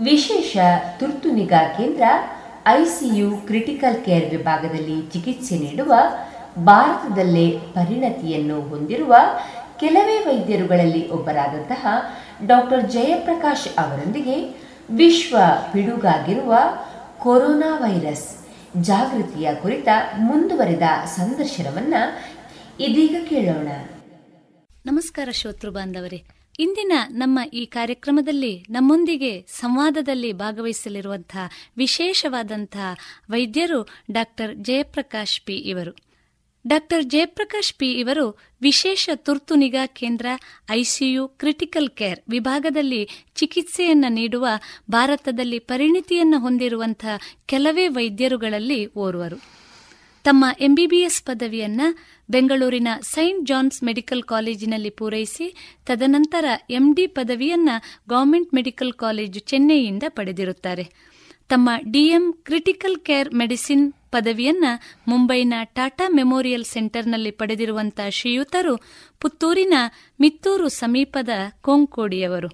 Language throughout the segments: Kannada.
ವಿಶೇಷ ತುರ್ತು ನಿಗಾ ಕೇಂದ್ರ ಐಸಿಯು ಕ್ರಿಟಿಕಲ್ ಕೇರ್ ವಿಭಾಗದಲ್ಲಿ ಚಿಕಿತ್ಸೆ ನೀಡುವ, ಭಾರತದಲ್ಲೇ ಪರಿಣತಿಯನ್ನು ಹೊಂದಿರುವ ಕೆಲವೇ ವೈದ್ಯರುಗಳಲ್ಲಿ ಒಬ್ಬರಾದಂತಹ ಡಾಕ್ಟರ್ ಜಯಪ್ರಕಾಶ್ ಅವರೊಂದಿಗೆ ವಿಶ್ವ ಪಿಡುಗಾಗಿರುವ ಕೊರೋನಾ ವೈರಸ್ ಜಾಗೃತಿಯ ಕುರಿತ ಮುಂದುವರೆದ ಸಂದರ್ಶನವನ್ನ ಇದೀಗ ಕೇಳೋಣ. ನಮಸ್ಕಾರ ಶ್ರೋತೃ ಬಾಂಧವರೇ. ಇಂದಿನ ನಮ್ಮ ಈ ಕಾರ್ಯಕ್ರಮದಲ್ಲಿ ನಮ್ಮೊಂದಿಗೆ ಸಂವಾದದಲ್ಲಿ ಭಾಗವಹಿಸಲಿರುವಂತಹ ವಿಶೇಷವಾದಂತಹ ವೈದ್ಯರು ಡಾಕ್ಟರ್ ಜಯಪ್ರಕಾಶ್ ಪಿ ಇವರು. ಡಾಕ್ಟರ್ ಜಯಪ್ರಕಾಶ್ ಪಿ ಇವರು ವಿಶೇಷ ತುರ್ತು ನಿಗಾ ಕೇಂದ್ರ, ಐಸಿಯು, ಕ್ರಿಟಿಕಲ್ ಕೇರ್ ವಿಭಾಗದಲ್ಲಿ ಚಿಕಿತ್ಸೆಯನ್ನು ನೀಡುವ, ಭಾರತದಲ್ಲಿ ಪರಿಣಿತಿಯನ್ನು ಹೊಂದಿರುವಂತಹ ಕೆಲವೇ ವೈದ್ಯರುಗಳಲ್ಲಿ ಓರ್ವರು. ತಮ್ಮ ಎಂಬಿಬಿಎಸ್ ಪದವಿಯನ್ನ ಬೆಂಗಳೂರಿನ ಸೈಂಟ್ ಜಾನ್ಸ್ ಮೆಡಿಕಲ್ ಕಾಲೇಜಿನಲ್ಲಿ ಪೂರೈಸಿ, ತದನಂತರ ಎಂಡಿ ಪದವಿಯನ್ನ ಗವರ್ಮೆಂಟ್ ಮೆಡಿಕಲ್ ಕಾಲೇಜು ಚೆನ್ನೈಯಿಂದ ಪಡೆದಿರುತ್ತಾರೆ. ತಮ್ಮ ಡಿಎಂ ಕ್ರಿಟಿಕಲ್ ಕೇರ್ ಮೆಡಿಸಿನ್ ಪದವಿಯನ್ನ ಮುಂಬೈನ ಟಾಟಾ ಮೆಮೋರಿಯಲ್ ಸೆಂಟರ್ನಲ್ಲಿ ಪಡೆದಿರುವಂತಹ ಶ್ರೀಯುತರು ಪುತ್ತೂರಿನ ಮಿತ್ತೂರು ಸಮೀಪದ ಕೊಂಕೋಡಿಯವರು.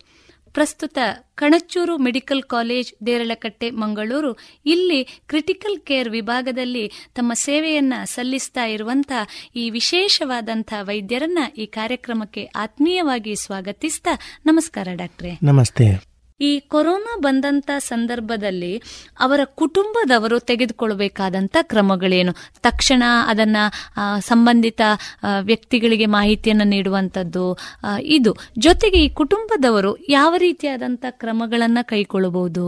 ಪ್ರಸ್ತುತ ಕಣಚೂರು ಮೆಡಿಕಲ್ ಕಾಲೇಜ್, ದೇರಳಕಟ್ಟೆ, ಮಂಗಳೂರು ಇಲ್ಲಿ ಕ್ರಿಟಿಕಲ್ ಕೇರ್ ವಿಭಾಗದಲ್ಲಿ ತಮ್ಮ ಸೇವೆಯನ್ನ ಸಲ್ಲಿಸ್ತಾ ಇರುವಂತಹ ಈ ವಿಶೇಷವಾದಂತಹ ವೈದ್ಯರನ್ನ ಈ ಕಾರ್ಯಕ್ರಮಕ್ಕೆ ಆತ್ಮೀಯವಾಗಿ ಸ್ವಾಗತಿಸ್ತಾ ನಮಸ್ಕಾರ ಡಾಕ್ಟ್ರೆ. ನಮಸ್ತೆ. ಈ ಕೊರೋನಾ ಬಂದಂತ ಸಂದರ್ಭದಲ್ಲಿ ಅವರ ಕುಟುಂಬದವರು ತೆಗೆದುಕೊಳ್ಳಬೇಕಾದಂತ ಕ್ರಮಗಳೇನು? ತಕ್ಷಣ ಅದನ್ನ ಸಂಬಂಧಿತ ವ್ಯಕ್ತಿಗಳಿಗೆ ಮಾಹಿತಿಯನ್ನು ನೀಡುವಂಥದ್ದು ಇದು. ಜೊತೆಗೆ ಈ ಕುಟುಂಬದವರು ಯಾವ ರೀತಿಯಾದಂತ ಕ್ರಮಗಳನ್ನ ಕೈಗೊಳ್ಳಬಹುದು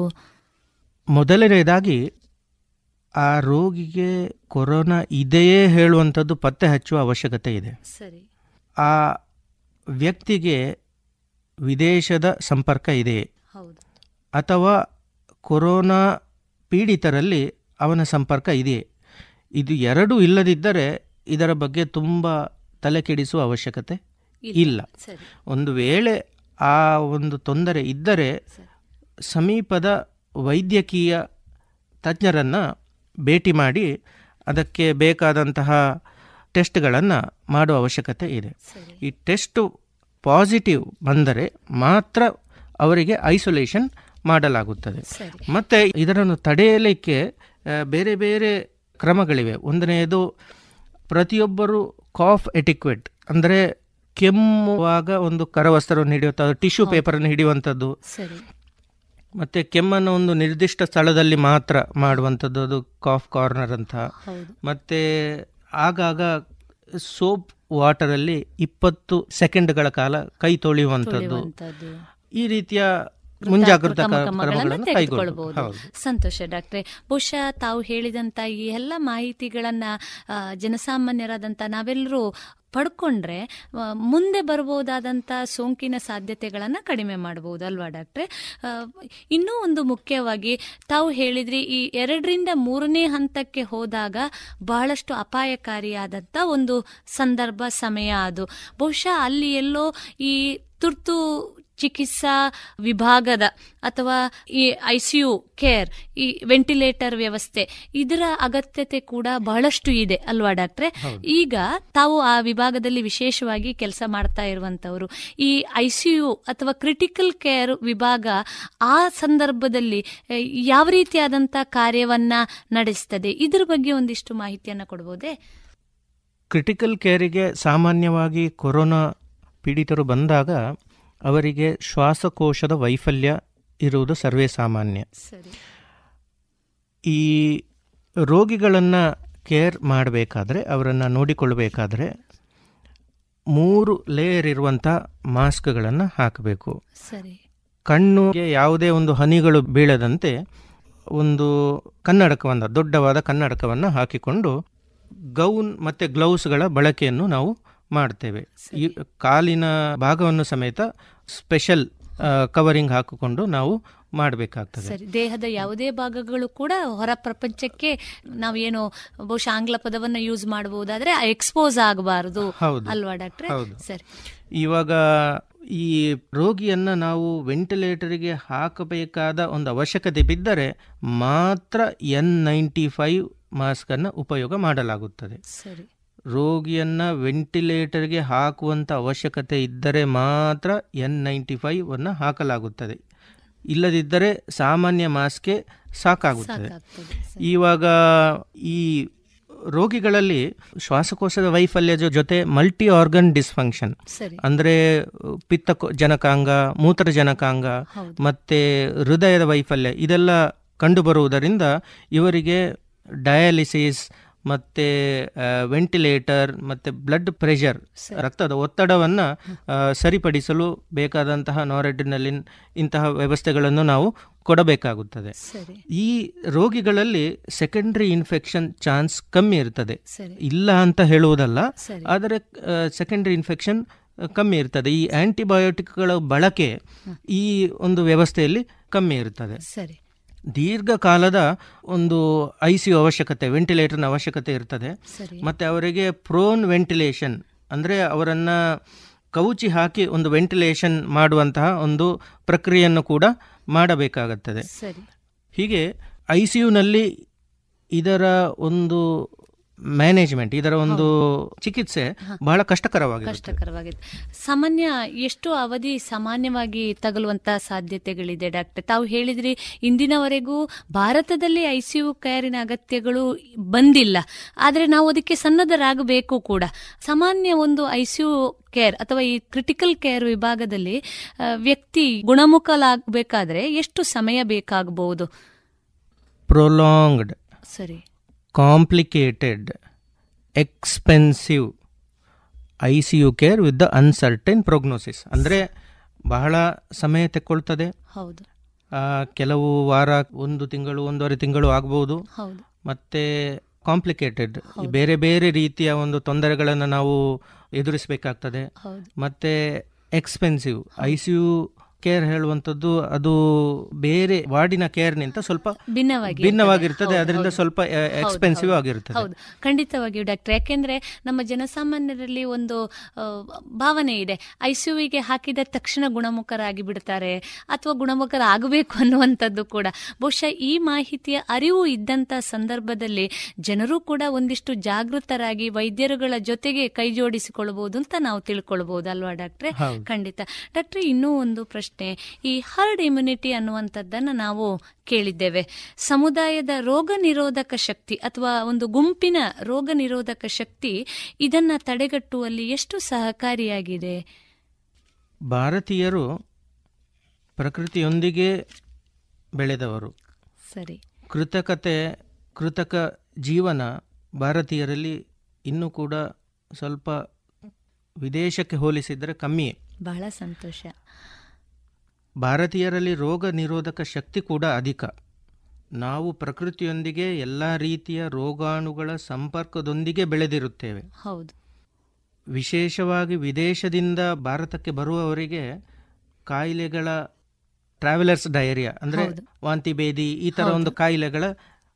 ಮೊದಲನೇದಾಗಿ ಆ ರೋಗಿಗೆ ಕೊರೋನಾ ಇದೆಯೇ ಹೇಳುವಂಥದ್ದು ಪತ್ತೆ ಹಚ್ಚುವ ಅವಶ್ಯಕತೆ ಇದೆ. ಸರಿ. ಆ ವ್ಯಕ್ತಿಗೆ ವಿದೇಶದ ಸಂಪರ್ಕ ಇದೆಯೇ? ಅಥವಾ ಕೊರೋನಾ ಪೀಡಿತರಲ್ಲಿ ಅವನ ಸಂಪರ್ಕ ಇದೆಯೇ? ಇದು ಎರಡೂ ಇಲ್ಲದಿದ್ದರೆ ಇದರ ಬಗ್ಗೆ ತುಂಬ ತಲೆ ಕೆಡಿಸುವ ಅವಶ್ಯಕತೆ ಇಲ್ಲ. ಒಂದು ವೇಳೆ ಆ ಒಂದು ತೊಂದರೆ ಇದ್ದರೆ ಸಮೀಪದ ವೈದ್ಯಕೀಯ ತಜ್ಞರನ್ನು ಭೇಟಿ ಮಾಡಿ ಅದಕ್ಕೆ ಬೇಕಾದಂತಹ ಟೆಸ್ಟ್ಗಳನ್ನು ಮಾಡುವ ಅವಶ್ಯಕತೆ ಇದೆ. ಈ ಟೆಸ್ಟು ಪಾಸಿಟಿವ್ ಬಂದರೆ ಮಾತ್ರ ಅವರಿಗೆ ಐಸೋಲೇಷನ್ ಮಾಡಲಾಗುತ್ತದೆ. ಮತ್ತು ಇದರನ್ನು ತಡೆಯಲಿಕ್ಕೆ ಬೇರೆ ಬೇರೆ ಕ್ರಮಗಳಿವೆ. ಒಂದನೆಯದು ಪ್ರತಿಯೊಬ್ಬರು ಕಾಫ್ ಎಟಿಕ್ವೆಟ್ ಅಂದರೆ ಕೆಮ್ಮುವಾಗ ಒಂದು ಕರವಸ್ತ್ರವನ್ನು ಹಿಡಿಯುವಂಥದ್ದು ಟಿಶ್ಯೂ ಪೇಪರನ್ನು ಹಿಡಿಯುವಂಥದ್ದು. ಮತ್ತು ಕೆಮ್ಮನ್ನು ಒಂದು ನಿರ್ದಿಷ್ಟ ಸ್ಥಳದಲ್ಲಿ ಮಾತ್ರ ಮಾಡುವಂಥದ್ದು ಅದು ಕಾಫ್ ಕಾರ್ನರ್ ಅಂತ. ಮತ್ತು ಆಗಾಗ ಸೋಪ್ ವಾಟರಲ್ಲಿ ಇಪ್ಪತ್ತು ಸೆಕೆಂಡ್ಗಳ ಕಾಲ ಕೈ ತೊಳೆಯುವಂಥದ್ದು. ಈ ರೀತಿಯ ಮುಂಜಾಗ್ರತಾ ಕ್ರಮಗಳನ್ನು ತೆಗೆದುಕೊಳ್ಳಬಹುದು. ಸಂತೋಷ ಡಾಕ್ಟ್ರೆ ಬಹುಶಃ ತಾವು ಹೇಳಿದಂತ ಈ ಎಲ್ಲ ಮಾಹಿತಿಗಳನ್ನ ಜನಸಾಮಾನ್ಯರಾದಂತ ನಾವೆಲ್ಲರೂ ಪಡ್ಕೊಂಡ್ರೆ ಮುಂದೆ ಬರಬಹುದಾದಂತ ಸೋಂಕಿನ ಸಾಧ್ಯತೆಗಳನ್ನ ಕಡಿಮೆ ಮಾಡಬಹುದು ಅಲ್ವಾ ಡಾಕ್ಟ್ರೆ? ಇನ್ನೂ ಒಂದು ಮುಖ್ಯವಾಗಿ ತಾವು ಹೇಳಿದ್ರಿ ಈ ಎರಡರಿಂದ ಮೂರನೇ ಹಂತಕ್ಕೆ ಹೋದಾಗ ಬಹಳಷ್ಟು ಅಪಾಯಕಾರಿಯಾದಂತ ಒಂದು ಸಂದರ್ಭ ಸಮಯ ಅದು. ಬಹುಶಃ ಅಲ್ಲಿ ಎಲ್ಲೋ ಈ ತುರ್ತು ಚಿಕಿತ್ಸಾ ವಿಭಾಗದ ಅಥವಾ ಈ ಐಸಿಯು ಕೇರ್ ಈ ವೆಂಟಿಲೇಟರ್ ವ್ಯವಸ್ಥೆ ಇದರ ಅಗತ್ಯತೆ ಕೂಡ ಬಹಳಷ್ಟು ಇದೆ ಅಲ್ವಾ ಡಾಕ್ಟ್ರೆ? ಈಗ ತಾವು ಆ ವಿಭಾಗದಲ್ಲಿ ವಿಶೇಷವಾಗಿ ಕೆಲಸ ಮಾಡ್ತಾ ಇರುವಂತವರು ಈ ಐಸಿಯು ಅಥವಾ ಕ್ರಿಟಿಕಲ್ ಕೇರ್ ವಿಭಾಗ ಆ ಸಂದರ್ಭದಲ್ಲಿ ಯಾವ ರೀತಿಯಾದಂತ ಕಾರ್ಯವನ್ನ ನಡೆಸ್ತದೆ? ಇದ್ರ ಬಗ್ಗೆ ಒಂದಿಷ್ಟು ಮಾಹಿತಿಯನ್ನ ಕೊಡಬಹುದೇ ಕ್ರಿಟಿಕಲ್ ಕೇರಿಗೆ ಸಾಮಾನ್ಯವಾಗಿ ಕೊರೋನಾ ಪೀಡಿತರು ಬಂದಾಗ ಅವರಿಗೆ ಶ್ವಾಸಕೋಶದ ವೈಫಲ್ಯ ಇರುವುದು ಸರ್ವೇ ಸಾಮಾನ್ಯ. ಈ ರೋಗಿಗಳನ್ನು ಕೇರ್ ಮಾಡಬೇಕಾದ್ರೆ ಅವರನ್ನು ನೋಡಿಕೊಳ್ಳಬೇಕಾದ್ರೆ ಮೂರು ಲೇಯರ್ ಇರುವಂಥ ಮಾಸ್ಕ್ಗಳನ್ನು ಹಾಕಬೇಕು. ಸರಿ. ಕಣ್ಣುಗೆ ಯಾವುದೇ ಒಂದು ಹನಿಗಳು ಬೀಳದಂತೆ ಒಂದು ಕನ್ನಡಕವನ್ನು ದೊಡ್ಡವಾದ ಕನ್ನಡಕವನ್ನು ಹಾಕಿಕೊಂಡು ಗೌನ್ ಮತ್ತು ಗ್ಲೌಸ್ಗಳ ಬಳಕೆಯನ್ನು ನಾವು ಮಾಡ್ತೇವೆ. ಈ ಕಾಲಿನ ಭಾಗವನ್ನು ಸಮೇತ ಸ್ಪೆಷಲ್ ಕವರಿಂಗ್ ಹಾಕಿಕೊಂಡು ನಾವು ಮಾಡಬೇಕಾಗ್ತದೆ. ಸರಿ. ದೇಹದ ಯಾವುದೇ ಭಾಗಗಳು ಕೂಡ ಹೊರ ಪ್ರಪಂಚಕ್ಕೆ ನಾವು ಏನು ಬಹುಶಃ ಆಂಗ್ಲ ಪದವನ್ನ ಯೂಸ್ ಮಾಡಬಹುದಾದ್ರೆ ಎಕ್ಸ್ಪೋಸ್ ಆಗಬಾರದು. ಹೌದು. ಅಲ್ವಾ ಡಾಕ್ಟ್ರೆ. ಸರಿ. ಇವಾಗ ಈ ರೋಗಿಯನ್ನು ನಾವು ವೆಂಟಿಲೇಟರ್ಗೆ ಹಾಕಬೇಕಾದ ಒಂದು ಅವಶ್ಯಕತೆ ಬಿದ್ದರೆ ಮಾತ್ರ ಎನ್ ನೈಂಟಿ ಫೈವ್ ಮಾಸ್ಕನ್ನು ಉಪಯೋಗ ಮಾಡಲಾಗುತ್ತದೆ. ಸರಿ. ರೋಗಿಯನ್ನು ವೆಂಟಿಲೇಟರ್ಗೆ ಹಾಕುವಂಥ ಅವಶ್ಯಕತೆ ಇದ್ದರೆ ಮಾತ್ರ ಎನ್ ನೈಂಟಿ ಫೈವ್ ಅನ್ನು ಹಾಕಲಾಗುತ್ತದೆ. ಇಲ್ಲದಿದ್ದರೆ ಸಾಮಾನ್ಯ ಮಾಸ್ಕೆ ಸಾಕಾಗುತ್ತದೆ. ಇವಾಗ ಈ ರೋಗಿಗಳಲ್ಲಿ ಶ್ವಾಸಕೋಶದ ವೈಫಲ್ಯದ ಜೊತೆ ಮಲ್ಟಿ ಆರ್ಗನ್ ಡಿಸ್ಫಂಕ್ಷನ್ ಅಂದರೆ ಪಿತ್ತ ಜನಕಾಂಗ ಮೂತ್ರಜನಕಾಂಗ. ಮತ್ತೆ ಹೃದಯದ ವೈಫಲ್ಯ ಇದೆಲ್ಲ ಕಂಡುಬರುವುದರಿಂದ ಇವರಿಗೆ ಡಯಾಲಿಸಿಸ್ ಮತ್ತೆ ವೆಂಟಿಲೇಟರ್ ಮತ್ತೆ ಬ್ಲಡ್ ಪ್ರೆಷರ್ ರಕ್ತದ ಒತ್ತಡವನ್ನು ಸರಿಪಡಿಸಲು ಬೇಕಾದಂತಹ ನಾರೆಡ್ರಿನಲಿನ್ ಇಂತಹ ವ್ಯವಸ್ಥೆಗಳನ್ನು ನಾವು ಕೊಡಬೇಕಾಗುತ್ತದೆ. ಈ ರೋಗಿಗಳಲ್ಲಿ ಸೆಕೆಂಡ್ರಿ ಇನ್ಫೆಕ್ಷನ್ ಚಾನ್ಸ್ ಕಮ್ಮಿ ಇರ್ತದೆ. ಇಲ್ಲ ಅಂತ ಹೇಳುವುದಲ್ಲ ಆದರೆ ಸೆಕೆಂಡ್ರಿ ಇನ್ಫೆಕ್ಷನ್ ಕಮ್ಮಿ ಇರ್ತದೆ. ಈ ಆಂಟಿಬಯೋಟಿಕ್ಗಳ ಬಳಕೆ ಈ ಒಂದು ವ್ಯವಸ್ಥೆಯಲ್ಲಿ ಕಮ್ಮಿ ಇರ್ತದೆ. ಸರಿ. ದೀರ್ಘಕಾಲದ ಒಂದು ಐ ಸಿ ಯು ಅವಶ್ಯಕತೆ ವೆಂಟಿಲೇಟರ್ನ ಅವಶ್ಯಕತೆ ಇರ್ತದೆ. ಮತ್ತು ಅವರಿಗೆ ಪ್ರೋನ್ ವೆಂಟಿಲೇಷನ್ ಅಂದರೆ ಅವರನ್ನು ಕವುಚಿ ಹಾಕಿ ಒಂದು ವೆಂಟಿಲೇಷನ್ ಮಾಡುವಂತಹ ಒಂದು ಪ್ರಕ್ರಿಯೆಯನ್ನು ಕೂಡ ಮಾಡಬೇಕಾಗುತ್ತದೆ. ಹೀಗೆ ಐ ಸಿ ಯುನಲ್ಲಿ ಇದರ ಒಂದು ಮ್ಯಾನೇಜ್ಮೆಂಟ್ ಇದರ ಒಂದು ಚಿಕಿತ್ಸೆ ಬಹಳ ಕಷ್ಟಕರವಾಗಿದೆ ಕಷ್ಟಕರವಾಗಿದೆ ಸಾಮಾನ್ಯ ಎಷ್ಟು ಅವಧಿ ಸಾಮಾನ್ಯವಾಗಿ ತಗಲುವಂತ ಸಾಧ್ಯತೆಗಳಿದೆ ಡಾಕ್ಟರ್? ತಾವು ಹೇಳಿದ್ರಿ ಇಂದಿನವರೆಗೂ ಭಾರತದಲ್ಲಿ ಐಸಿಯು ಕೇರಿನ ಅಗತ್ಯಗಳು ಬಂದಿಲ್ಲ. ಆದರೆ ನಾವು ಅದಕ್ಕೆ ಸನ್ನದ್ಧರಾಗಬೇಕು ಕೂಡ. ಸಾಮಾನ್ಯ ಒಂದು ಐಸಿಯು ಕೇರ್ ಅಥವಾ ಈ ಕ್ರಿಟಿಕಲ್ ಕೇರ್ ವಿಭಾಗದಲ್ಲಿ ವ್ಯಕ್ತಿ ಗುಣಮುಖಲಾಗಬೇಕಾದ್ರೆ ಎಷ್ಟು ಸಮಯ ಬೇಕಾಗಬಹುದು ಪ್ರೊಲಾಂಗ್ಡ್ ಸರಿ. Complicated expensive I C U care with the uncertain prognosis ಅಂದರೆ ಬಹಳ ಸಮಯ ತೆಕ್ಕೊಳ್ತದೆ. ಹೌದು. ಕೆಲವು ವಾರ ಒಂದು ತಿಂಗಳು ಒಂದೂವರೆ ತಿಂಗಳು ಆಗ್ಬೋದು. ಮತ್ತೆ ಕಾಂಪ್ಲಿಕೇಟೆಡ್ ಬೇರೆ ಬೇರೆ ರೀತಿಯ ಒಂದು ತೊಂದರೆಗಳನ್ನು ನಾವು ಎದುರಿಸಬೇಕಾಗ್ತದೆ. ಮತ್ತೆ expensive I C U care ಹೇಳುವಂತದ್ದು ಅದು ಬೇರೆ ವಾರ್ಡಿನ ಕೇರ್ನಿಂತ ಸ್ವಲ್ಪ ಭಿನ್ನವಾಗಿ ಭಿನ್ನವಾಗಿರ್ತದೆ ಅದರಿಂದ ಸ್ವಲ್ಪ ಎಕ್ಸ್ಪೆನ್ಸಿವ್ ಆಗಿರುತ್ತದೆ ಹೌದು. ಖಂಡಿತವಾಗಿಯೂ ಡಾಕ್ಟರ್. ಯಾಕೆಂದ್ರೆ ನಮ್ಮ ಜನಸಾಮಾನ್ಯರಲ್ಲಿ ಒಂದು ಭಾವನೆ ಇದೆ. ಐಸಿಯುವಿಗೆ ಹಾಕಿದ ತಕ್ಷಣ ಗುಣಮುಖರಾಗಿ ಬಿಡ್ತಾರೆ ಅಥವಾ ಗುಣಮುಖರಾಗಬೇಕು ಅನ್ನುವಂಥದ್ದು ಕೂಡ. ಬಹುಶಃ ಈ ಮಾಹಿತಿಯ ಅರಿವು ಇದ್ದಂತ ಸಂದರ್ಭದಲ್ಲಿ ಜನರು ಕೂಡ ಒಂದಿಷ್ಟು ಜಾಗೃತರಾಗಿ ವೈದ್ಯರುಗಳ ಜೊತೆಗೆ ಕೈ ಜೋಡಿಸಿಕೊಳ್ಳಬಹುದು ಅಂತ ನಾವು ತಿಳ್ಕೊಳ್ಬಹುದು ಅಲ್ವಾ ಡಾಕ್ಟ್ರೆ ಖಂಡಿತ. ಡಾಕ್ಟ್ರೆ ಇನ್ನೂ ಒಂದು ಪ್ರಶ್ನೆ ಈ ಹರ್ಡ್ ಇಮ್ಯುನಿಟಿ ಅನ್ನುವಂಥದ್ದನ್ನು ನಾವು ಕೇಳಿದ್ದೇವೆ. ಸಮುದಾಯದ ರೋಗ ನಿರೋಧಕ ಶಕ್ತಿ ಅಥವಾ ಒಂದು ಗುಂಪಿನ ರೋಗ ನಿರೋಧಕ ಶಕ್ತಿ ಇದನ್ನು ತಡೆಗಟ್ಟುವಲ್ಲಿ ಎಷ್ಟು ಸಹಕಾರಿಯಾಗಿದೆ? ಭಾರತೀಯರು ಪ್ರಕೃತಿಯೊಂದಿಗೆ ಬೆಳೆದವರು. ಸರಿ. ಕೃತಕತೆ ಕೃತಕ ಜೀವನ ಭಾರತೀಯರಲ್ಲಿ ಇನ್ನೂ ಕೂಡ ಸ್ವಲ್ಪ ವಿದೇಶಕ್ಕೆ ಹೋಲಿಸಿದರೆ ಕಮ್ಮಿಯೇ ಬಹಳ ಸಂತೋಷ. ಭಾರತೀಯರಲ್ಲಿ ರೋಗ ನಿರೋಧಕ ಶಕ್ತಿ ಕೂಡ ಅಧಿಕ. ನಾವು ಪ್ರಕೃತಿಯೊಂದಿಗೆ ಎಲ್ಲ ರೀತಿಯ ರೋಗಾಣುಗಳ ಸಂಪರ್ಕದೊಂದಿಗೆ ಬೆಳೆದಿರುತ್ತೇವೆ. ಹೌದು. ವಿಶೇಷವಾಗಿ ವಿದೇಶದಿಂದ ಭಾರತಕ್ಕೆ ಬರುವವರಿಗೆ ಕಾಯಿಲೆಗಳ ಟ್ರಾವೆಲರ್ಸ್ ಡಯರಿಯಾ ಅಂದ್ರೆ. ವಾಂತಿ ಭೇದಿ ಈ ತರ ಒಂದು ಕಾಯಿಲೆಗಳ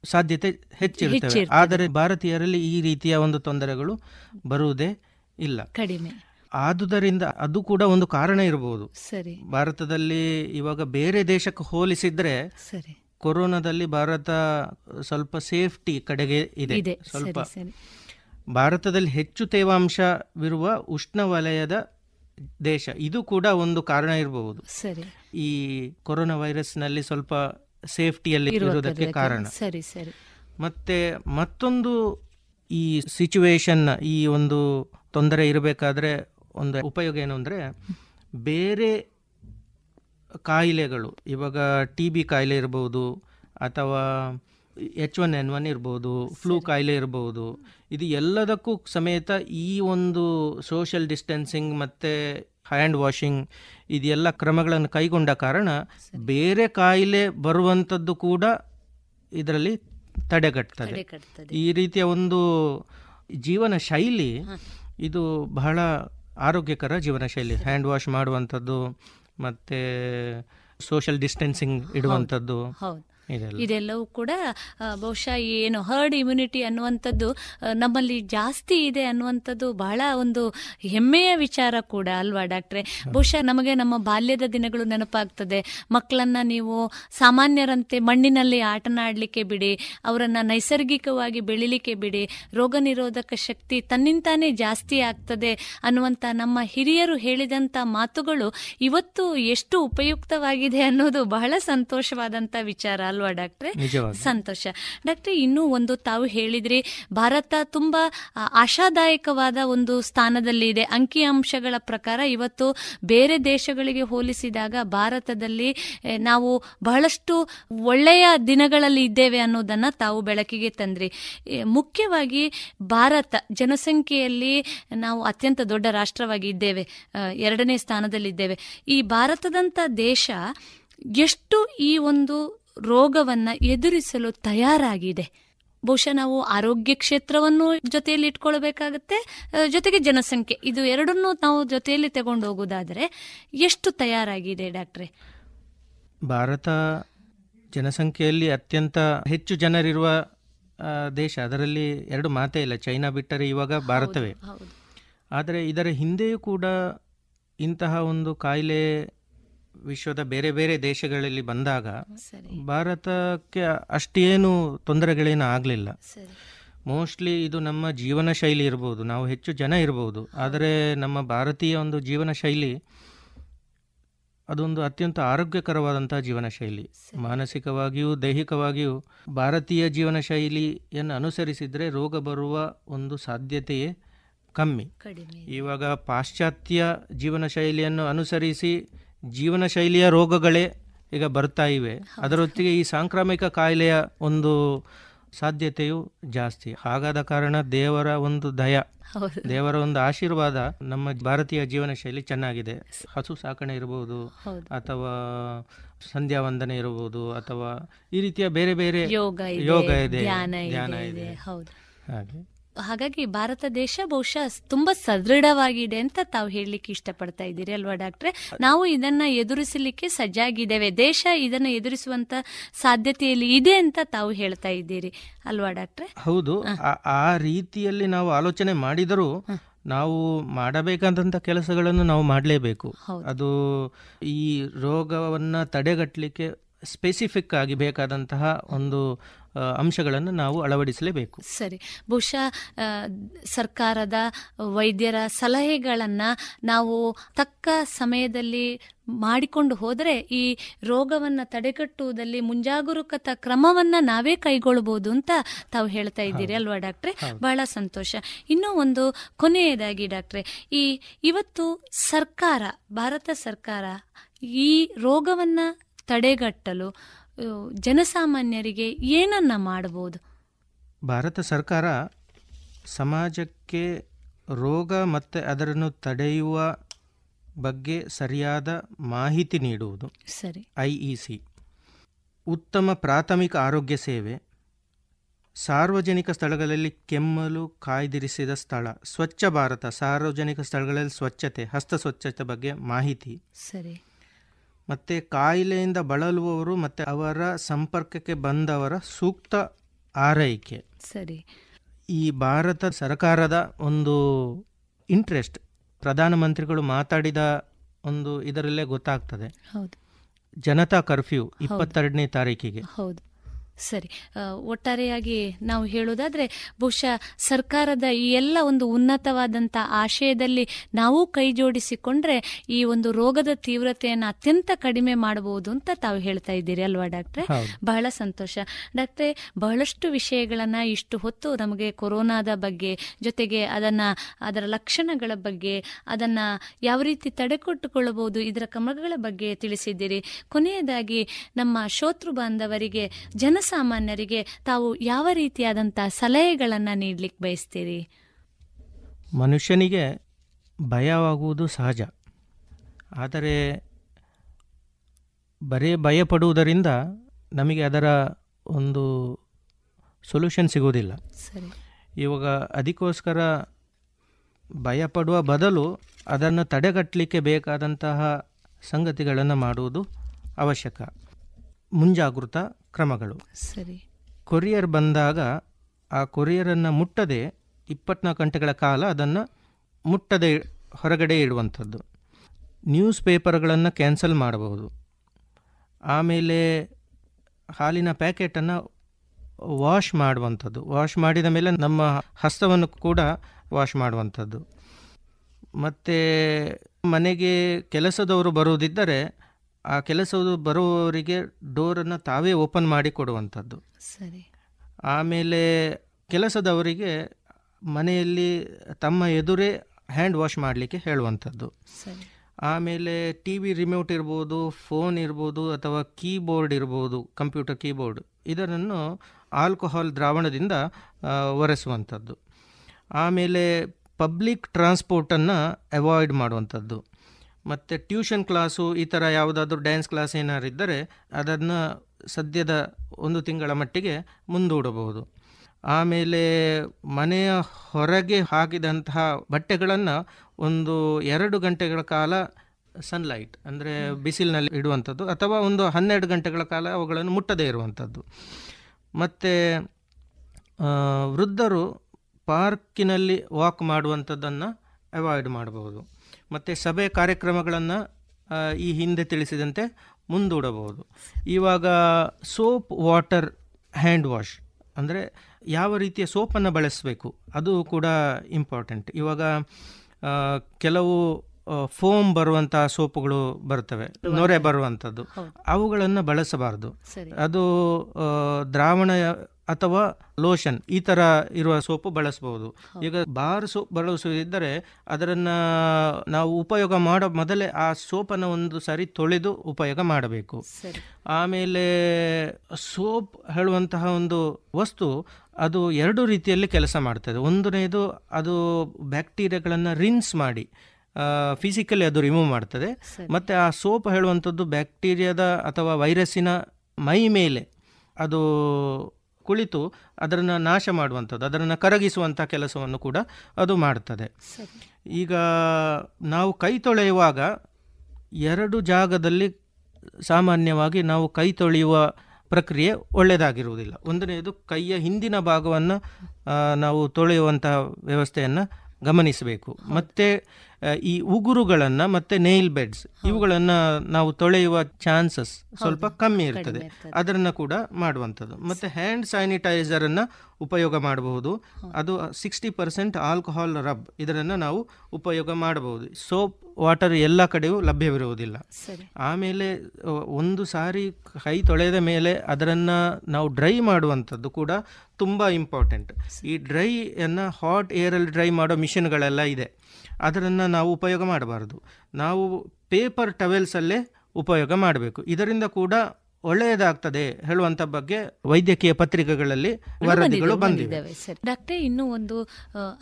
ಸಾಧ್ಯತೆ ಹೆಚ್ಚಿರುತ್ತದೆ. ಆದರೆ ಭಾರತೀಯರಲ್ಲಿ ಈ ರೀತಿಯ ಒಂದು ತೊಂದರೆಗಳು ಬರುವುದೇ ಇಲ್ಲ. ಕಡಿಮೆ. ಆದುದರಿಂದ ಅದು ಕೂಡ ಒಂದು ಕಾರಣ ಇರಬಹುದು. ಸರಿ. ಭಾರತದಲ್ಲಿ ಇವಾಗ ಬೇರೆ ದೇಶಕ್ಕೆ ಹೋಲಿಸಿದ್ರೆ ಸರಿ. ಕೊರೋನಾದಲ್ಲಿ ಭಾರತ ಸ್ವಲ್ಪ ಸೇಫ್ಟಿ ಕಡೆಗೆ ಇದೆ. ಸ್ವಲ್ಪ ಭಾರತದಲ್ಲಿ ಹೆಚ್ಚು ತೇವಾಂಶವಿರುವ ಉಷ್ಣವಲಯದ ದೇಶ. ಇದು ಕೂಡ ಒಂದು ಕಾರಣ ಇರಬಹುದು. ಸರಿ. ಈ ಕೊರೋನಾ ವೈರಸ್ನಲ್ಲಿ ಸ್ವಲ್ಪ ಸೇಫ್ಟಿಯಲ್ಲಿ ಇರುವುದಕ್ಕೆ ಕಾರಣ. ಸರಿ ಸರಿ. ಮತ್ತೆ ಮತ್ತೊಂದು ಈ ಸಿಚುವೇಶನ್ ಈ ಒಂದು ತೊಂದರೆ ಇರಬೇಕಾದ್ರೆ ಒಂದು ಉಪಯೋಗ ಏನು ಅಂದರೆ ಬೇರೆ ಕಾಯಿಲೆಗಳು ಇವಾಗ ಟಿ ಬಿ ಕಾಯಿಲೆ ಇರ್ಬೋದು ಅಥವಾ ಎಚ್ ಒನ್ ಎನ್ ಒನ್ ಇರ್ಬೋದು ಫ್ಲೂ ಕಾಯಿಲೆ ಇರ್ಬೋದು ಇದು ಎಲ್ಲದಕ್ಕೂ ಸಮೇತ ಈ ಒಂದು ಸೋಷಿಯಲ್ ಡಿಸ್ಟೆನ್ಸಿಂಗ್ ಮತ್ತು ಹ್ಯಾಂಡ್ ವಾಷಿಂಗ್ ಇದೆಲ್ಲ ಕ್ರಮಗಳನ್ನು ಕೈಗೊಂಡ ಕಾರಣ ಬೇರೆ ಕಾಯಿಲೆ ಬರುವಂಥದ್ದು ಕೂಡ ಇದರಲ್ಲಿ ತಡೆಗಟ್ತದೆ. ಈ ರೀತಿಯ ಒಂದು ಜೀವನ ಶೈಲಿ ಇದು ಬಹಳ ಆರೋಗ್ಯಕರ ಜೀವನ ಶೈಲಿ. ಹ್ಯಾಂಡ್ ವಾಶ್ ಮಾಡುವಂಥದ್ದು ಮತ್ತೆ ಸೋಷಲ್ ಡಿಸ್ಟೆನ್ಸಿಂಗ್ ಇಡುವಂಥದ್ದು. ಇದೆಲ್ಲವೂ ಕೂಡ ಬಹುಶಃ ಏನು ಹರ್ಡ್ ಇಮ್ಯುನಿಟಿ ಅನ್ನುವಂಥದ್ದು ನಮ್ಮಲ್ಲಿ ಜಾಸ್ತಿ ಇದೆ ಅನ್ನುವಂಥದ್ದು ಬಹಳ ಒಂದು ಹೆಮ್ಮೆಯ ವಿಚಾರ ಕೂಡ ಅಲ್ವಾ ಡಾಕ್ಟ್ರೆ? ಬಹುಶಃ ನಮಗೆ ನಮ್ಮ ಬಾಲ್ಯದ ದಿನಗಳು ನೆನಪಾಗ್ತದೆ. ಮಕ್ಕಳನ್ನ ನೀವು ಸಾಮಾನ್ಯರಂತೆ ಮಣ್ಣಿನಲ್ಲಿ ಆಟನಾಡಲಿಕ್ಕೆ ಬಿಡಿ ಅವರನ್ನ ನೈಸರ್ಗಿಕವಾಗಿ ಬೆಳಿಲಿಕ್ಕೆ ಬಿಡಿ ರೋಗ ನಿರೋಧಕ ಶಕ್ತಿ ತನ್ನಿಂತಾನೇ ಜಾಸ್ತಿ ಆಗ್ತದೆ ಅನ್ನುವಂತ ನಮ್ಮ ಹಿರಿಯರು ಹೇಳಿದಂತ ಮಾತುಗಳು ಇವತ್ತು ಎಷ್ಟು ಉಪಯುಕ್ತವಾಗಿದೆ ಅನ್ನೋದು ಬಹಳ ಸಂತೋಷವಾದಂಥ ವಿಚಾರ ಅಲ್ವಾ ಡಾಕ್ಟ್ರೆ. ನಿಜವಾಗಿ ಸಂತೋಷ. ಡಾಕ್ಟ್ರೆ ಇನ್ನೂ ಒಂದು ತಾವು ಹೇಳಿದ್ರಿ ಭಾರತ ತುಂಬಾ ಆಶಾದಾಯಕವಾದ ಒಂದು ಸ್ಥಾನದಲ್ಲಿ ಇದೆ. ಅಂಕಿಅಂಶಗಳ ಪ್ರಕಾರ ಇವತ್ತು ಬೇರೆ ದೇಶಗಳಿಗೆ ಹೋಲಿಸಿದಾಗ ಭಾರತದಲ್ಲಿ ನಾವು ಬಹಳಷ್ಟು ಒಳ್ಳೆಯ ದಿನಗಳಲ್ಲಿ ಇದ್ದೇವೆ ಅನ್ನೋದನ್ನ ತಾವು ಬೆಳಕಿಗೆ ತಂದ್ರಿ. ಮುಖ್ಯವಾಗಿ ಭಾರತ ಜನಸಂಖ್ಯೆಯಲ್ಲಿ ನಾವು ಅತ್ಯಂತ ದೊಡ್ಡ ರಾಷ್ಟ್ರವಾಗಿ ಇದ್ದೇವೆ. ಎರಡನೇ ಸ್ಥಾನದಲ್ಲಿದ್ದೇವೆ. ಈ ಭಾರತದಂತ ದೇಶ ಎಷ್ಟು ಈ ಒಂದು ರೋಗವನ್ನ ಎದುರಿಸಲು ತಯಾರಾಗಿದೆ. ಬಹುಶಃ ನಾವು ಆರೋಗ್ಯ ಕ್ಷೇತ್ರವನ್ನು ಜೊತೆಯಲ್ಲಿ ಇಟ್ಕೊಳ್ಬೇಕಾಗತ್ತೆ. ಜೊತೆಗೆ ಜನಸಂಖ್ಯೆ. ಇದು ಎರಡನ್ನೂ ನಾವು ಜೊತೆಯಲ್ಲಿ ತಗೊಂಡು ಹೋಗೋದಾದರೆ ಎಷ್ಟು ತಯಾರಾಗಿದೆ ಡಾಕ್ಟ್ರೆ? ಭಾರತ ಜನಸಂಖ್ಯೆಯಲ್ಲಿ ಅತ್ಯಂತ ಹೆಚ್ಚು ಜನರಿರುವ ದೇಶ. ಅದರಲ್ಲಿ ಎರಡು ಮಾತೇ ಇಲ್ಲ. ಚೈನಾ ಬಿಟ್ಟರೆ ಇವಾಗ ಭಾರತವೇ. ಆದರೆ ಇದರ ಹಿಂದೆಯೂ ಕೂಡ ಇಂತಹ ಒಂದು ಕಾಯಿಲೆ ವಿಶ್ವದ ಬೇರೆ ಬೇರೆ ದೇಶಗಳಲ್ಲಿ ಬಂದಾಗ ಭಾರತಕ್ಕೆ ಅಷ್ಟೇನು ತೊಂದರೆಗಳೇನು ಆಗಲಿಲ್ಲ. ಮೋಸ್ಟ್ಲಿ ಇದು ನಮ್ಮ ಜೀವನ ಶೈಲಿ ಇರ್ಬೋದು. ನಾವು ಹೆಚ್ಚು ಜನ ಇರ್ಬೋದು. ಆದರೆ ನಮ್ಮ ಭಾರತೀಯ ಒಂದು ಜೀವನ ಶೈಲಿ ಅದೊಂದು ಅತ್ಯಂತ ಆರೋಗ್ಯಕರವಾದಂಥ ಜೀವನ ಶೈಲಿ. ಮಾನಸಿಕವಾಗಿಯೂ ದೈಹಿಕವಾಗಿಯೂ ಭಾರತೀಯ ಜೀವನ ಶೈಲಿಯನ್ನು ಅನುಸರಿಸಿದರೆ ರೋಗ ಬರುವ ಒಂದು ಸಾಧ್ಯತೆಯೇ ಕಮ್ಮಿ. ಇವಾಗ ಪಾಶ್ಚಾತ್ಯ ಜೀವನ ಶೈಲಿಯನ್ನು ಅನುಸರಿಸಿ ಜೀವನ ಶೈಲಿಯ ರೋಗಗಳೇ ಈಗ ಬರ್ತಾ ಇವೆ. ಅದರೊತ್ತಿಗೆ ಈ ಸಾಂಕ್ರಾಮಿಕ ಕಾಯಿಲೆಯ ಒಂದು ಸಾಧ್ಯತೆಯು ಜಾಸ್ತಿ. ಹಾಗಾದ ಕಾರಣ ದೇವರ ಒಂದು ದಯ ದೇವರ ಒಂದು ಆಶೀರ್ವಾದ ನಮ್ಮ ಭಾರತೀಯ ಜೀವನ ಶೈಲಿ ಚೆನ್ನಾಗಿದೆ. ಹಸು ಸಾಕಣೆ ಇರಬಹುದು ಹೌದು. ಅಥವಾ ಸಂಧ್ಯಾ ವಂದನೆ ಇರಬಹುದು ಅಥವಾ ಈ ರೀತಿಯ ಬೇರೆ ಬೇರೆ ಯೋಗ ಇದೆ ಧ್ಯಾನ ಇದೆ ಹಾಗೆ. ಹಾಗಾಗಿ ಭಾರತ ದೇಶ ಬಹುಶಃ ತುಂಬಾ ಸದೃಢವಾಗಿದೆ ಅಂತ ತಾವು ಹೇಳಲಿಕ್ಕೆ ಇಷ್ಟಪಡ್ತಾ ಇದ್ದೀರಿ ಅಲ್ವಾ ಡಾಕ್ಟ್ರೆ? ನಾವು ಇದನ್ನ ಎದುರಿಸಲಿಕ್ಕೆ ಸಜ್ಜಾಗಿದ್ದೇವೆ. ದೇಶ ಇದನ್ನ ಎದುರಿಸುವಂತ ಸಾಧ್ಯತೆಯಲ್ಲಿ ಇದೆ ಅಂತ ತಾವು ಹೇಳ್ತಾ ಇದ್ದೀರಿ. ಅಲ್ವಾ ಡಾಕ್ಟ್ರೆ? ಹೌದು. ಆ- ರೀತಿಯಲ್ಲಿ ನಾವು ಆಲೋಚನೆ ಮಾಡಿದರೂ ನಾವು ಮಾಡಬೇಕಾದಂಥ ಕೆಲಸಗಳನ್ನು ನಾವು ಮಾಡಲೇಬೇಕು. ಅದು ಈ ರೋಗವನ್ನ ತಡೆಗಟ್ಟಲಿಕ್ಕೆ ಸ್ಪೆಸಿಫಿಕ್ ಆಗಿ ಬೇಕಾದಂತಹ ಒಂದು ಅಂಶಗಳನ್ನು ನಾವು ಅಳವಡಿಸಲೇಬೇಕು. ಸರಿ. ಬಹುಶಃ ಸರ್ಕಾರದ ವೈದ್ಯರ ಸಲಹೆಗಳನ್ನು ನಾವು ತಕ್ಕ ಸಮಯದಲ್ಲಿ ಮಾಡಿಕೊಂಡು ಹೋದರೆ ಈ ರೋಗವನ್ನ ತಡೆಗಟ್ಟುವುದಲ್ಲಿ ಮುಂಜಾಗರೂಕತಾ ಕ್ರಮವನ್ನ ನಾವೇ ಕೈಗೊಳ್ಳಬಹುದು ಅಂತ ತಾವು ಹೇಳ್ತಾ ಇದ್ದೀರಿ ಅಲ್ವಾ ಡಾಕ್ಟ್ರೆ? ಬಹಳ ಸಂತೋಷ. ಇನ್ನೂ ಒಂದು ಕೊನೆಯದಾಗಿ ಡಾಕ್ಟ್ರೆ ಈ ಇವತ್ತು ಸರ್ಕಾರ ಭಾರತ ಸರ್ಕಾರ ಈ ರೋಗವನ್ನ ತಡೆಗಟ್ಟಲು ಜನಸಾಮಾನ್ಯರಿಗೆ ಏನನ್ನ ಮಾಡಬಹುದು ಭಾರತ ಸರ್ಕಾರ ಸಮಾಜಕ್ಕೆ ರೋಗ ಮತ್ತು ಅದರನ್ನು ತಡೆಯುವ ಬಗ್ಗೆ ಸರಿಯಾದ ಮಾಹಿತಿ ನೀಡುವುದು. ಸರಿ. I E C. ಉತ್ತಮ ಪ್ರಾಥಮಿಕ ಆರೋಗ್ಯ ಸೇವೆ. ಸಾರ್ವಜನಿಕ ಸ್ಥಳಗಳಲ್ಲಿ ಕೆಮ್ಮಲು ಕಾಯ್ದಿರಿಸಿದ ಸ್ಥಳ. ಸ್ವಚ್ಛ ಭಾರತ. ಸಾರ್ವಜನಿಕ ಸ್ಥಳಗಳಲ್ಲಿ ಸ್ವಚ್ಛತೆ ಹಸ್ತ ಸ್ವಚ್ಛತೆ ಬಗ್ಗೆ ಮಾಹಿತಿ. ಸರಿ. ಮತ್ತು ಕಾಯಿಲೆಯಿಂದ ಬಳಲುವವರು ಮತ್ತು ಅವರ ಸಂಪರ್ಕಕ್ಕೆ ಬಂದವರ ಸೂಕ್ತ ಆರೈಕೆ. ಸರಿ. ಈ ಭಾರತ ಸರ್ಕಾರದ ಒಂದು ಇಂಟ್ರೆಸ್ಟ್ ಪ್ರಧಾನಮಂತ್ರಿಗಳು ಮಾತಾಡಿದ ಒಂದು ಇದರಲ್ಲೇ ಗೊತ್ತಾಗ್ತದೆ. ಜನತಾ ಕರ್ಫ್ಯೂ ಇಪ್ಪತ್ತೆರಡನೇ ತಾರೀಕಿಗೆ. ಹೌದು. ಸರಿ. ಒಟ್ಟಾರೆಯಾಗಿ ನಾವು ಹೇಳೋದಾದ್ರೆ ಬಹುಶಃ ಸರ್ಕಾರದ ಈ ಎಲ್ಲ ಒಂದು ಉನ್ನತವಾದಂಥ ಆಶಯದಲ್ಲಿ ನಾವು ಕೈ ಜೋಡಿಸಿಕೊಂಡ್ರೆ ಈ ಒಂದು ರೋಗದ ತೀವ್ರತೆಯನ್ನು ಅತ್ಯಂತ ಕಡಿಮೆ ಮಾಡಬಹುದು ಅಂತ ತಾವು ಹೇಳ್ತಾ ಇದ್ದೀರಿ ಅಲ್ವಾ ಡಾಕ್ಟ್ರೆ? ಬಹಳ ಸಂತೋಷ. ಡಾಕ್ಟ್ರೆ ಬಹಳಷ್ಟು ವಿಷಯಗಳನ್ನ ಇಷ್ಟು ಹೊತ್ತು ನಮಗೆ ಕೊರೋನಾದ ಬಗ್ಗೆ ಜೊತೆಗೆ ಅದನ್ನ ಅದರ ಲಕ್ಷಣಗಳ ಬಗ್ಗೆ ಅದನ್ನ ಯಾವ ರೀತಿ ತಡೆಕೊಟ್ಟುಕೊಳ್ಳಬಹುದು ಇದರ ಕ್ರಮಗಳ ಬಗ್ಗೆ ತಿಳಿಸಿದ್ದೀರಿ. ಕೊನೆಯದಾಗಿ ನಮ್ಮ ಶೋತೃ ಬಾಂಧವರಿಗೆ ಜನಸಾಮಾನ್ಯರಿಗೆ ತಾವು ಯಾವ ರೀತಿಯಾದಂಥ ಸಲಹೆಗಳನ್ನು ನೀಡಲಿಕ್ಕೆ ಬಯಸ್ತೀರಿ? ಮನುಷ್ಯನಿಗೆ ಭಯವಾಗುವುದು ಸಹಜ. ಆದರೆ ಬರೀ ಭಯಪಡುವುದರಿಂದ ನಮಗೆ ಅದರ ಒಂದು ಸೊಲ್ಯೂಷನ್ ಸಿಗುವುದಿಲ್ಲ. ಸರಿ. ಇವಾಗ ಅದಕ್ಕೋಸ್ಕರ ಭಯಪಡುವ ಬದಲು ಅದನ್ನು ತಡೆಗಟ್ಟಲಿಕ್ಕೆ ಬೇಕಾದಂತಹ ಸಂಗತಿಗಳನ್ನು ಮಾಡುವುದು ಅವಶ್ಯಕ. ಮುಂಜಾಗೃತಾ ಕ್ರಮಗಳು. ಸರಿ. ಕೊರಿಯರ್ ಬಂದಾಗ ಆ ಕೊರಿಯರನ್ನು ಮುಟ್ಟದೆ ಇಪ್ಪತ್ನಾಲ್ಕು ಗಂಟೆಗಳ ಕಾಲ ಅದನ್ನು ಮುಟ್ಟದೆ ಹೊರಗಡೆ ಇಡುವಂಥದ್ದು. ನ್ಯೂಸ್ ಪೇಪರ್ಗಳನ್ನು ಕ್ಯಾನ್ಸಲ್ ಮಾಡಬಹುದು. ಆಮೇಲೆ ಹಾಲಿನ ಪ್ಯಾಕೆಟನ್ನು ವಾಶ್ ಮಾಡುವಂಥದ್ದು. ವಾಶ್ ಮಾಡಿದ ಮೇಲೆ ನಮ್ಮ ಹಸ್ತವನ್ನು ಕೂಡ ವಾಶ್ ಮಾಡುವಂಥದ್ದು. ಮತ್ತು ಮನೆಗೆ ಕೆಲಸದವರು ಬರುವುದಿದ್ದರೆ ಆ ಕೆಲಸವು ಬರುವವರಿಗೆ ಡೋರನ್ನು ತಾವೇ ಓಪನ್ ಮಾಡಿ ಕೊಡುವಂಥದ್ದು. ಸರಿ. ಆಮೇಲೆ ಕೆಲಸದವರಿಗೆ ಮನೆಯಲ್ಲಿ ತಮ್ಮ ಎದುರೇ ಹ್ಯಾಂಡ್ ವಾಶ್ ಮಾಡಲಿಕ್ಕೆ ಹೇಳುವಂಥದ್ದು. ಆಮೇಲೆ ಟಿ ವಿ ರಿಮೋಟ್ ಇರ್ಬೋದು ಫೋನ್ ಇರ್ಬೋದು ಅಥವಾ ಕೀಬೋರ್ಡ್ ಇರ್ಬೋದು ಕಂಪ್ಯೂಟರ್ ಕೀಬೋರ್ಡ್ ಇದನ್ನು ಆಲ್ಕೋಹಾಲ್ ದ್ರಾವಣದಿಂದ ಒರೆಸುವಂಥದ್ದು. ಆಮೇಲೆ ಪಬ್ಲಿಕ್ ಟ್ರಾನ್ಸ್ಪೋರ್ಟನ್ನು ಅವಾಯ್ಡ್ ಮಾಡುವಂಥದ್ದು. ಮತ್ತು ಟ್ಯೂಷನ್ ಕ್ಲಾಸು ಈ ಥರ ಯಾವುದಾದ್ರೂ ಡ್ಯಾನ್ಸ್ ಕ್ಲಾಸ್ ಏನಾದ್ರು ಇದ್ದರೆ ಅದನ್ನು ಸದ್ಯದ ಒಂದು ತಿಂಗಳ ಮಟ್ಟಿಗೆ ಮುಂದೂಡಬಹುದು. ಆಮೇಲೆ ಮನೆಯ ಹೊರಗೆ ಹಾಕಿದಂತಹ ಬಟ್ಟೆಗಳನ್ನು ಒಂದು ಎರಡು ಗಂಟೆಗಳ ಕಾಲ ಸನ್ಲೈಟ್ ಅಂದರೆ ಬಿಸಿಲಿನಲ್ಲಿ ಇಡುವಂಥದ್ದು ಅಥವಾ ಒಂದು ಹನ್ನೆರಡು ಗಂಟೆಗಳ ಕಾಲ ಅವುಗಳನ್ನು ಮುಟ್ಟದೇ ಇರುವಂಥದ್ದು. ಮತ್ತು ವೃದ್ಧರು ಪಾರ್ಕಿನಲ್ಲಿ ವಾಕ್ ಮಾಡುವಂಥದ್ದನ್ನು ಅವಾಯ್ಡ್ ಮಾಡಬಹುದು. ಮತ್ತು ಸಭೆ ಕಾರ್ಯಕ್ರಮಗಳನ್ನು ಈ ಹಿಂದೆ ತಿಳಿಸಿದಂತೆ ಮುಂದೂಡಬಹುದು. ಇವಾಗ ಸೋಪ್ ವಾಟರ್ ಹ್ಯಾಂಡ್ ವಾಶ್ ಅಂದರೆ ಯಾವ ರೀತಿಯ ಸೋಪನ್ನು ಬಳಸಬೇಕು ಅದು ಕೂಡ ಇಂಪಾರ್ಟೆಂಟ್. ಇವಾಗ ಕೆಲವು ಫೋಮ್ ಬರುವಂತಹ ಸೋಪುಗಳು ಬರ್ತವೆ ನೊರೆ ಬರುವಂಥದ್ದು ಅವುಗಳನ್ನು ಬಳಸಬಾರದು. ಅದು ದ್ರಾವಣ ಅಥವಾ ಲೋಷನ್ ಈ ಥರ ಇರುವ ಸೋಪು ಬಳಸಬಹುದು ಈಗ ಬಾರ್ ಸೋಪ್ ಬಳಸುವುದಿದ್ದರೆ ಅದರನ್ನ ನಾವು ಉಪಯೋಗ ಮಾಡೋ ಮೊದಲೇ ಆ ಸೋಪನ್ನು ಒಂದು ಸಾರಿ ತೊಳೆದು ಉಪಯೋಗ ಮಾಡಬೇಕು. ಆಮೇಲೆ ಸೋಪ್ ಹೇಳುವಂತಹ ಒಂದು ವಸ್ತು ಅದು ಎರಡು ರೀತಿಯಲ್ಲಿ ಕೆಲಸ ಮಾಡ್ತದೆ. ಒಂದನೇದು ಅದು ಬ್ಯಾಕ್ಟೀರಿಯಾಗಳನ್ನು ರಿನ್ಸ್ ಮಾಡಿ ಫಿಸಿಕಲಿ ಅದು ರಿಮೂವ್ ಮಾಡ್ತದೆ. ಮತ್ತು ಆ ಸೋಪ್ ಹೇಳುವಂಥದ್ದು ಬ್ಯಾಕ್ಟೀರಿಯಾದ ಅಥವಾ ವೈರಸ್ಸಿನ ಮೈ ಮೇಲೆ ಅದು ಕುಳಿತು ಅದನ್ನು ನಾಶ ಮಾಡುವಂಥದ್ದು ಅದನ್ನು ಕರಗಿಸುವಂಥ ಕೆಲಸವನ್ನು ಕೂಡ ಅದು ಮಾಡ್ತದೆ. ಈಗ ನಾವು ಕೈ ತೊಳೆಯುವಾಗ ಎರಡು ಜಾಗದಲ್ಲಿ ಸಾಮಾನ್ಯವಾಗಿ ನಾವು ಕೈ ತೊಳೆಯುವ ಪ್ರಕ್ರಿಯೆ ಒಳ್ಳೆಯದಾಗಿರುವುದಿಲ್ಲ ಒಂದನೆಯದು ಕೈಯ ಹಿಂದಿನ ಭಾಗವನ್ನು ನಾವು ತೊಳೆಯುವಂಥ ವ್ಯವಸ್ಥೆಯನ್ನು ಗಮನಿಸಬೇಕು. ಮತ್ತು ಈ ಉಗುರುಗಳನ್ನು ಮತ್ತು ನೇಲ್ ಬೆಡ್ಸ್ ಇವುಗಳನ್ನು ನಾವು ತೊಳೆಯುವ ಚಾನ್ಸಸ್ ಸ್ವಲ್ಪ ಕಮ್ಮಿ ಇರ್ತದೆ. ಅದನ್ನು ಕೂಡ ಮಾಡುವಂಥದ್ದು. ಮತ್ತು ಹ್ಯಾಂಡ್ ಸ್ಯಾನಿಟೈಸರನ್ನು ಉಪಯೋಗ ಮಾಡಬಹುದು. ಅದು ಸಿಕ್ಸ್ಟಿ ಪರ್ಸೆಂಟ್ ಆಲ್ಕೋಹಾಲ್ ರಬ್ ಇದರನ್ನು ನಾವು ಉಪಯೋಗ ಮಾಡಬಹುದು. ಸೋಪ್ ವಾಟರ್ ಎಲ್ಲ ಕಡೆಯೂ ಲಭ್ಯವಿರುವುದಿಲ್ಲ. ಆಮೇಲೆ ಒಂದು ಸಾರಿ ಕೈ ತೊಳೆದ ಮೇಲೆ ಅದನ್ನು ನಾವು ಡ್ರೈ ಮಾಡುವಂಥದ್ದು ಕೂಡ ತುಂಬ ಇಂಪಾರ್ಟೆಂಟ್ ಈ ಡ್ರೈಯನ್ನು ಹಾಟ್ ಏರಲ್ಲಿ ಡ್ರೈ ಮಾಡೋ ಮಿಷಿನ್ಗಳೆಲ್ಲ ಇದೆ. ಅದನ್ನು ನಾವು ಉಪಯೋಗ ಮಾಡಬಾರ್ದು. ನಾವು ಪೇಪರ್ ಟವೆಲ್ಸಲ್ಲೇ ಉಪಯೋಗ ಮಾಡಬೇಕು. ಇದರಿಂದ ಕೂಡ ಒಳ್ಳೆಯದಾಗ್ತದೆ ಹೇಳುವಂತ ಬಗ್ಗೆ ವೈದ್ಯಕೀಯ ಪತ್ರಿಕೆಗಳಲ್ಲಿ ವರದಿಗಳು ಬಂದಿವೆ. ಡಾಕ್ಟ್ರೇ ಇನ್ನೂ ಒಂದು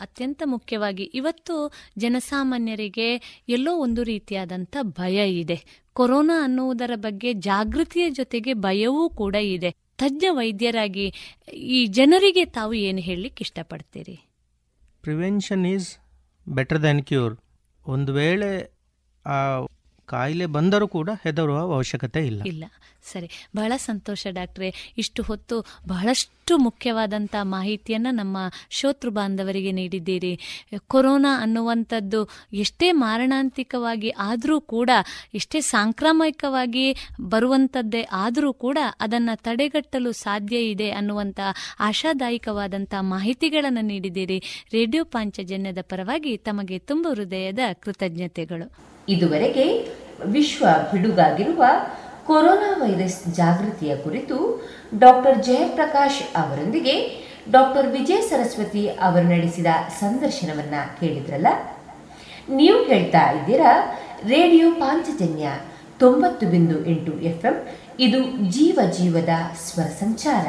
ಅತ್ಯಂತ ಮುಖ್ಯವಾಗಿ ಇವತ್ತು ಜನಸಾಮಾನ್ಯರಿಗೆ ಎಲ್ಲೋ ಒಂದು ರೀತಿಯಾದಂಥ ಭಯ ಇದೆ. ಕೊರೋನಾ ಅನ್ನುವುದರ ಬಗ್ಗೆ ಜಾಗೃತಿಯ ಜೊತೆಗೆ ಭಯವೂ ಕೂಡ ಇದೆ. ತಜ್ಞ ವೈದ್ಯರಾಗಿ ಈ ಜನರಿಗೆ ತಾವು ಏನು ಹೇಳಲಿಕ್ಕೆ ಇಷ್ಟಪಡ್ತೀರಿ? Prevention is better than cure ಒಂದು ವೇಳೆ ಆ ಕಾಯಿಲೆ ಬಂದರೂ ಕೂಡ ಹೆದರುವ ಅವಶ್ಯಕತೆ ಇಲ್ಲ. ಇಲ್ಲ. ಸರಿ. ಬಹಳ ಸಂತೋಷ ಡಾಕ್ಟ್ರೆ. ಇಷ್ಟು ಹೊತ್ತು ಬಹಳಷ್ಟು ಮುಖ್ಯವಾದಂಥ ಮಾಹಿತಿಯನ್ನ ನಮ್ಮ ಶೋತೃ ಬಾಂಧವರಿಗೆ ನೀಡಿದ್ದೀರಿ. ಕೊರೋನಾ ಅನ್ನುವಂಥದ್ದು ಎಷ್ಟೇ ಮಾರಣಾಂತಿಕವಾಗಿ ಆದರೂ ಕೂಡ ಎಷ್ಟೇ ಸಾಂಕ್ರಾಮಿಕವಾಗಿ ಬರುವಂಥದ್ದೇ ಆದರೂ ಕೂಡ ಅದನ್ನು ತಡೆಗಟ್ಟಲು ಸಾಧ್ಯ ಇದೆ ಅನ್ನುವಂಥ ಆಶಾದಾಯಕವಾದಂಥ ಮಾಹಿತಿಗಳನ್ನು ನೀಡಿದ್ದೀರಿ. ರೇಡಿಯೋ ಪಾಂಚಜನ್ಯದ ಪರವಾಗಿ ತಮಗೆ ತುಂಬ ಹೃದಯದ ಕೃತಜ್ಞತೆಗಳು. ಇದುವರೆಗೆ ವಿಶ್ವ ಪಿಡುಗಾಗಿರುವ ಕೊರೋನಾ ವೈರಸ್ ಜಾಗೃತಿಯ ಕುರಿತು ಡಾಕ್ಟರ್ ಜಯಪ್ರಕಾಶ್ ಅವರೊಂದಿಗೆ ಡಾಕ್ಟರ್ ವಿಜಯ ಸರಸ್ವತಿ ಅವರು ನಡೆಸಿದ ಸಂದರ್ಶನವನ್ನ ಕೇಳಿದ್ರಲ್ಲ? ನೀವು ಕೇಳ್ತಾ ಇದ್ದೀರಾ ರೇಡಿಯೋ ಪಾಂಚಜನ್ಯ ತೊಂಬತ್ತು ಬಿಂದು ಎಂಟು ಎಫ್ಎಂ, ಇದು ಜೀವ ಜೀವದ ಸ್ವರ ಸಂಚಾರ